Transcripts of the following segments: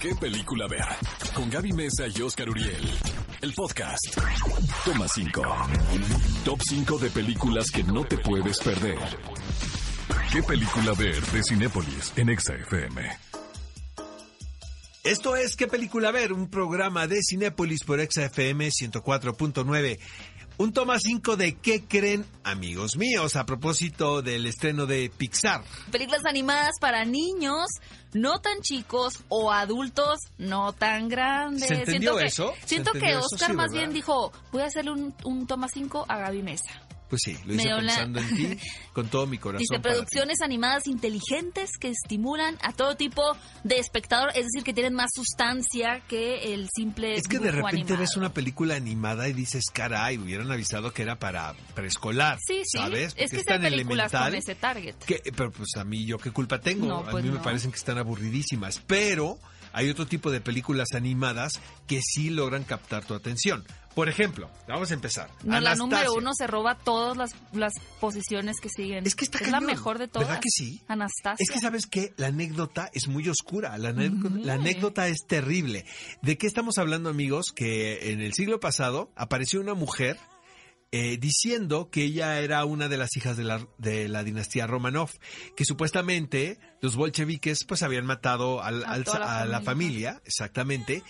¿Qué película ver? Con Gaby Mesa y Oscar Uriel. El podcast. Toma 5. Top 5 de películas que no te puedes perder. ¿Qué película ver de Cinépolis en Exa FM? Esto es ¿Qué película ver? Un programa de Cinépolis por XFM 104.9. Un toma 5 de ¿Qué creen, amigos míos? A propósito del estreno de Pixar. Películas animadas para niños no tan chicos o adultos no tan grandes. ¿Se entendió siento que, eso? ¿Se Siento que eso? Oscar Sí, más bien dijo, voy a hacerle un, un toma 5 a Gaby Mesa. Pues sí, lo hice la- pensando en ti con todo mi corazón. Dice, producciones animadas inteligentes que estimulan a todo tipo de espectador, es decir, que tienen más sustancia que el simple Es que de repente animado. ves una película animada y dices, caray, hubieran avisado que era para preescolar. Sí, sí, ¿Sabes? es que es tan películas con elemental. ese target. que- pero pues a mí, ¿yo qué culpa tengo? No, a pues mí me parecen que están aburridísimas. Pero hay otro tipo de películas animadas que sí logran captar tu atención. Por ejemplo, vamos a empezar. No, la número uno se roba todas las, las posiciones que siguen. Es que está la cañón, mejor de todas. ¿verdad que sí? Anastasia. Es que sabes que la anécdota es muy oscura, la, anécdota- la anécdota es terrible. ¿De qué estamos hablando amigos? Que en el siglo pasado apareció una mujer eh, diciendo que ella era una de las hijas de la, de la dinastía Romanov, que supuestamente los bolcheviques pues habían matado al- A al- la a la familia, exactamente,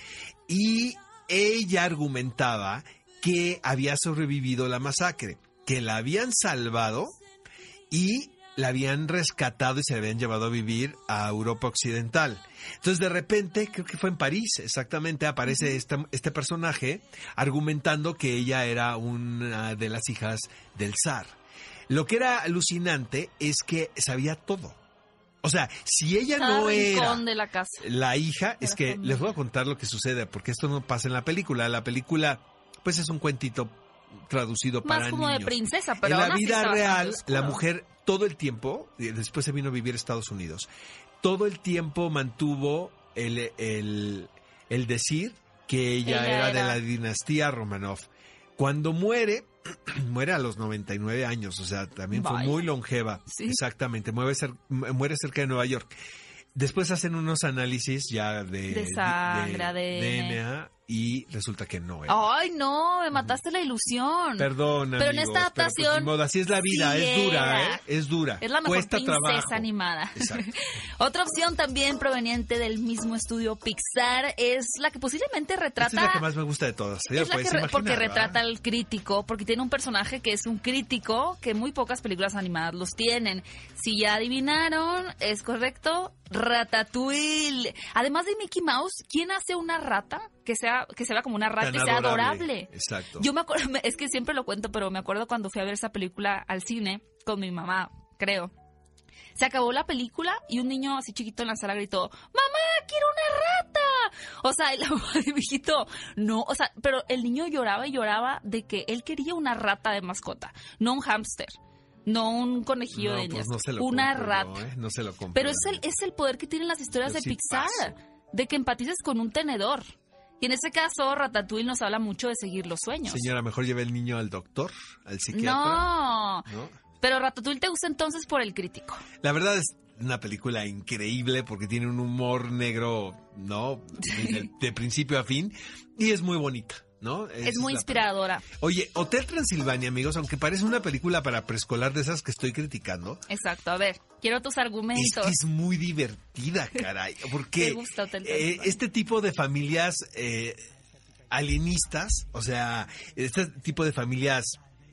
y ella argumentaba que había sobrevivido la masacre, que la habían salvado y la habían rescatado y se la habían llevado a vivir a Europa Occidental. Entonces de repente, creo que fue en París, exactamente, aparece esta- este personaje argumentando que ella era una de las hijas del zar. Lo que era alucinante es que sabía todo. O sea, si ella Cada no era de la casa. la hija, es la que familia. les voy a contar lo que sucede, porque esto no pasa en la película. La película, pues es un cuentito traducido Más para como niños. de princesa, pero en la vida real, la mujer todo el tiempo, después se vino a vivir a Estados Unidos, todo el tiempo mantuvo el, el, el decir que ella, Ella era, de era- la dinastía Romanov. Cuando muere, muere a los 99 años, o sea, también fue muy longeva. Sí. Exactamente, muere, cer- muere cerca de Nueva York. Después hacen unos análisis ya de, De sangre, de ADN. DNA y resulta que no era. Ay, no, me mataste la ilusión. Perdón, Pero en esta pues, adaptación modo, así es la vida, sí es dura. ¿eh? Es dura. Es la mejor Cuesta princesa trabajo. animada. Otra opción también proveniente del mismo estudio Pixar es la que posiblemente retrata... Esta es la que más me gusta de todas. Ya Es lo la que re- imaginar, porque ¿verdad? retrata al crítico, porque tiene un personaje que es un crítico que muy pocas películas animadas los tienen. Si ya adivinaron, es correcto, Ratatouille. Además de Mickey Mouse, ¿quién hace una rata que sea que se vea como una rata y sea adorable? Exacto. Yo me acuerdo, es que siempre lo cuento, pero me acuerdo cuando fui a ver esa película al cine con mi mamá, creo. Se acabó la película y un niño así chiquito en la sala gritó, ¡Mamá, quiero una rata! O sea, mamá de mi hijito, no, o sea, pero el niño lloraba y lloraba de que él quería una rata de mascota, no un hámster, no un conejillo no, de pues no se lo una compro rata. ¿eh? No se lo compro. Pero es el, es el poder que tienen las historias de sí Pixar, paso. de que empatices con un tenedor. Y en ese caso, Ratatouille nos habla mucho de seguir los sueños. Señora, mejor lleve el niño al doctor, al psiquiatra. no, ¿no? pero Ratatouille te gusta entonces por el crítico. La verdad es una película increíble porque tiene un humor negro, ¿no? De, de principio a fin. Y es muy bonita, ¿no? Es muy inspiradora. Oye, Hotel Transilvania, amigos, aunque parece una película para preescolar de esas que estoy criticando, Exacto, a ver, quiero tus es argumentos. que es muy divertida, caray. Porque ¿Te gusta Hotel eh, este tipo de familias eh, alienistas, o sea, este tipo de familias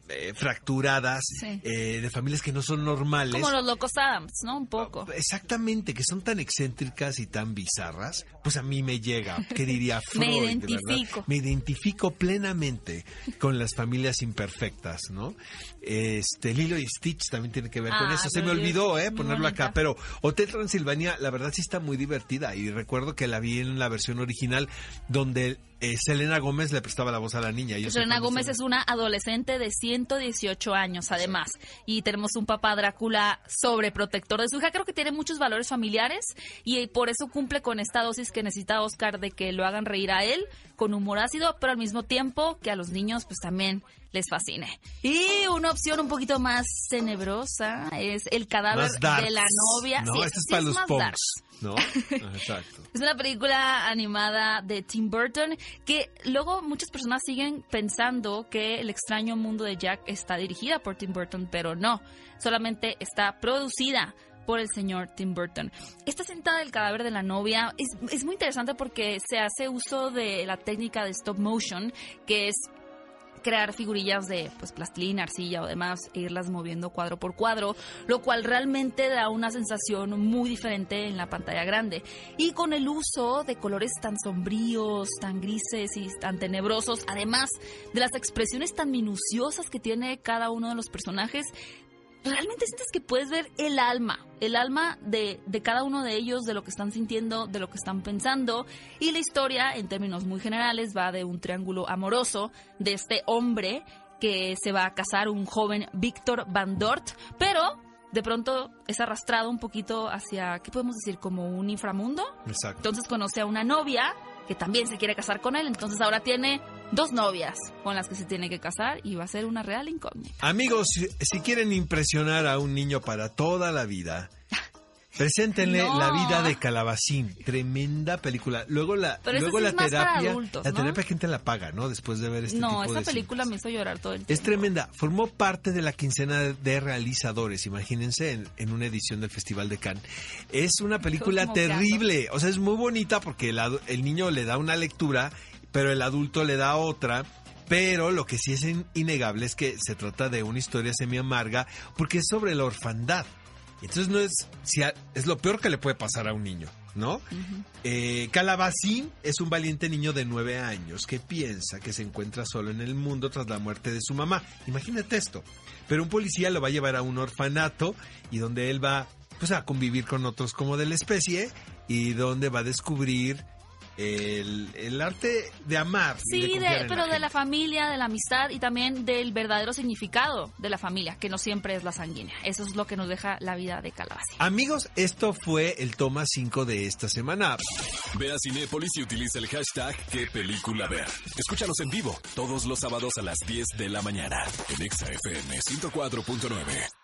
eh, fracturadas, Sí. eh, de familias que no son normales. Como los locos Adams, ¿no? Un poco. Exactamente, que son tan excéntricas y tan bizarras, pues a mí me llega, ¿qué diría Freud? Me de identifico. Me identifico plenamente con las familias imperfectas, ¿no? Este, Lilo y Stitch también tiene que ver con Ah, eso. Se me olvidó, ¿eh? Ponerlo acá, pero Hotel Transilvania, la verdad sí está muy divertida y recuerdo que la vi en la versión original donde eh, Selena Gómez le prestaba la voz a la niña. Yo soy Selena Gómez es una adolescente de 118 años, además. Y tenemos un papá Drácula sobreprotector de su hija. Creo que tiene muchos valores familiares y por eso cumple con esta dosis que necesita Oscar de que lo hagan reír a él con humor ácido, pero al mismo tiempo que a los niños pues también les fascine. Y una opción un poquito más tenebrosa es El cadáver de la novia. No, Sí, este es sí para los más punks, darks. ¿no? Ajá, Exacto. Es una película animada de Tim Burton que luego muchas personas siguen pensando que El extraño mundo de Jack está dirigida por Tim Burton, pero no, solamente está producida por el señor Tim Burton. Esta sentada del cadáver de la novia es, es muy interesante porque se hace uso de la técnica de stop motion, que es crear figurillas de pues plastilina, arcilla o demás e irlas moviendo cuadro por cuadro, lo cual realmente da una sensación muy diferente en la pantalla grande. Y con el uso de colores tan sombríos, tan grises y tan tenebrosos, además de las expresiones tan minuciosas que tiene cada uno de los personajes, realmente sientes que puedes ver el alma, el alma de, de, cada uno de ellos, de lo que están sintiendo, de lo que están pensando. Y la historia, en términos muy generales, va de un triángulo amoroso de este hombre que se va a casar, un joven Víctor Van Dort, pero de pronto es arrastrado un poquito hacia, ¿qué podemos decir? Como un inframundo. Exacto. Entonces conoce a una novia que también se quiere casar con él, entonces ahora tiene dos novias con las que se tiene que casar y va a ser una real incógnita. Amigos, si, quieren impresionar a un niño para toda la vida, preséntenle No. La vida de Calabacín, tremenda película. Luego la Pero luego sí la terapia, adultos, la terapia gente la paga, ¿no? Después de ver este tipo no, esta película me hizo llorar todo el tiempo. Es tremenda. Formó parte de la quincena de- realizadores, imagínense, en, en una edición del Festival de Cannes. Es una película terrible. O sea, es muy bonita porque el, el niño le da una lectura, pero el adulto le da otra. Pero lo que sí es in- innegable es que se trata de una historia semi amarga porque es sobre la orfandad. Entonces no es, si a- es lo peor que le puede pasar a un niño, ¿no? Eh, Calabacín es un valiente niño de nueve años que piensa que se encuentra solo en el mundo tras la muerte de su mamá. Imagínate esto. Pero un policía lo va a llevar a un orfanato y donde él va pues, a convivir con otros como de la especie y donde va a descubrir el, el arte de amar. Sí, de- pero de la familia, de la amistad y también del verdadero significado de la familia, que no siempre es la sanguínea. Eso es lo que nos deja la vida de Calabacín. Amigos, esto fue el toma 5 de esta semana. Ve a Cinépolis y utiliza el hashtag qué película ver. Escúchanos en vivo todos los sábados a las 10 de la mañana en Exa FM 104.9.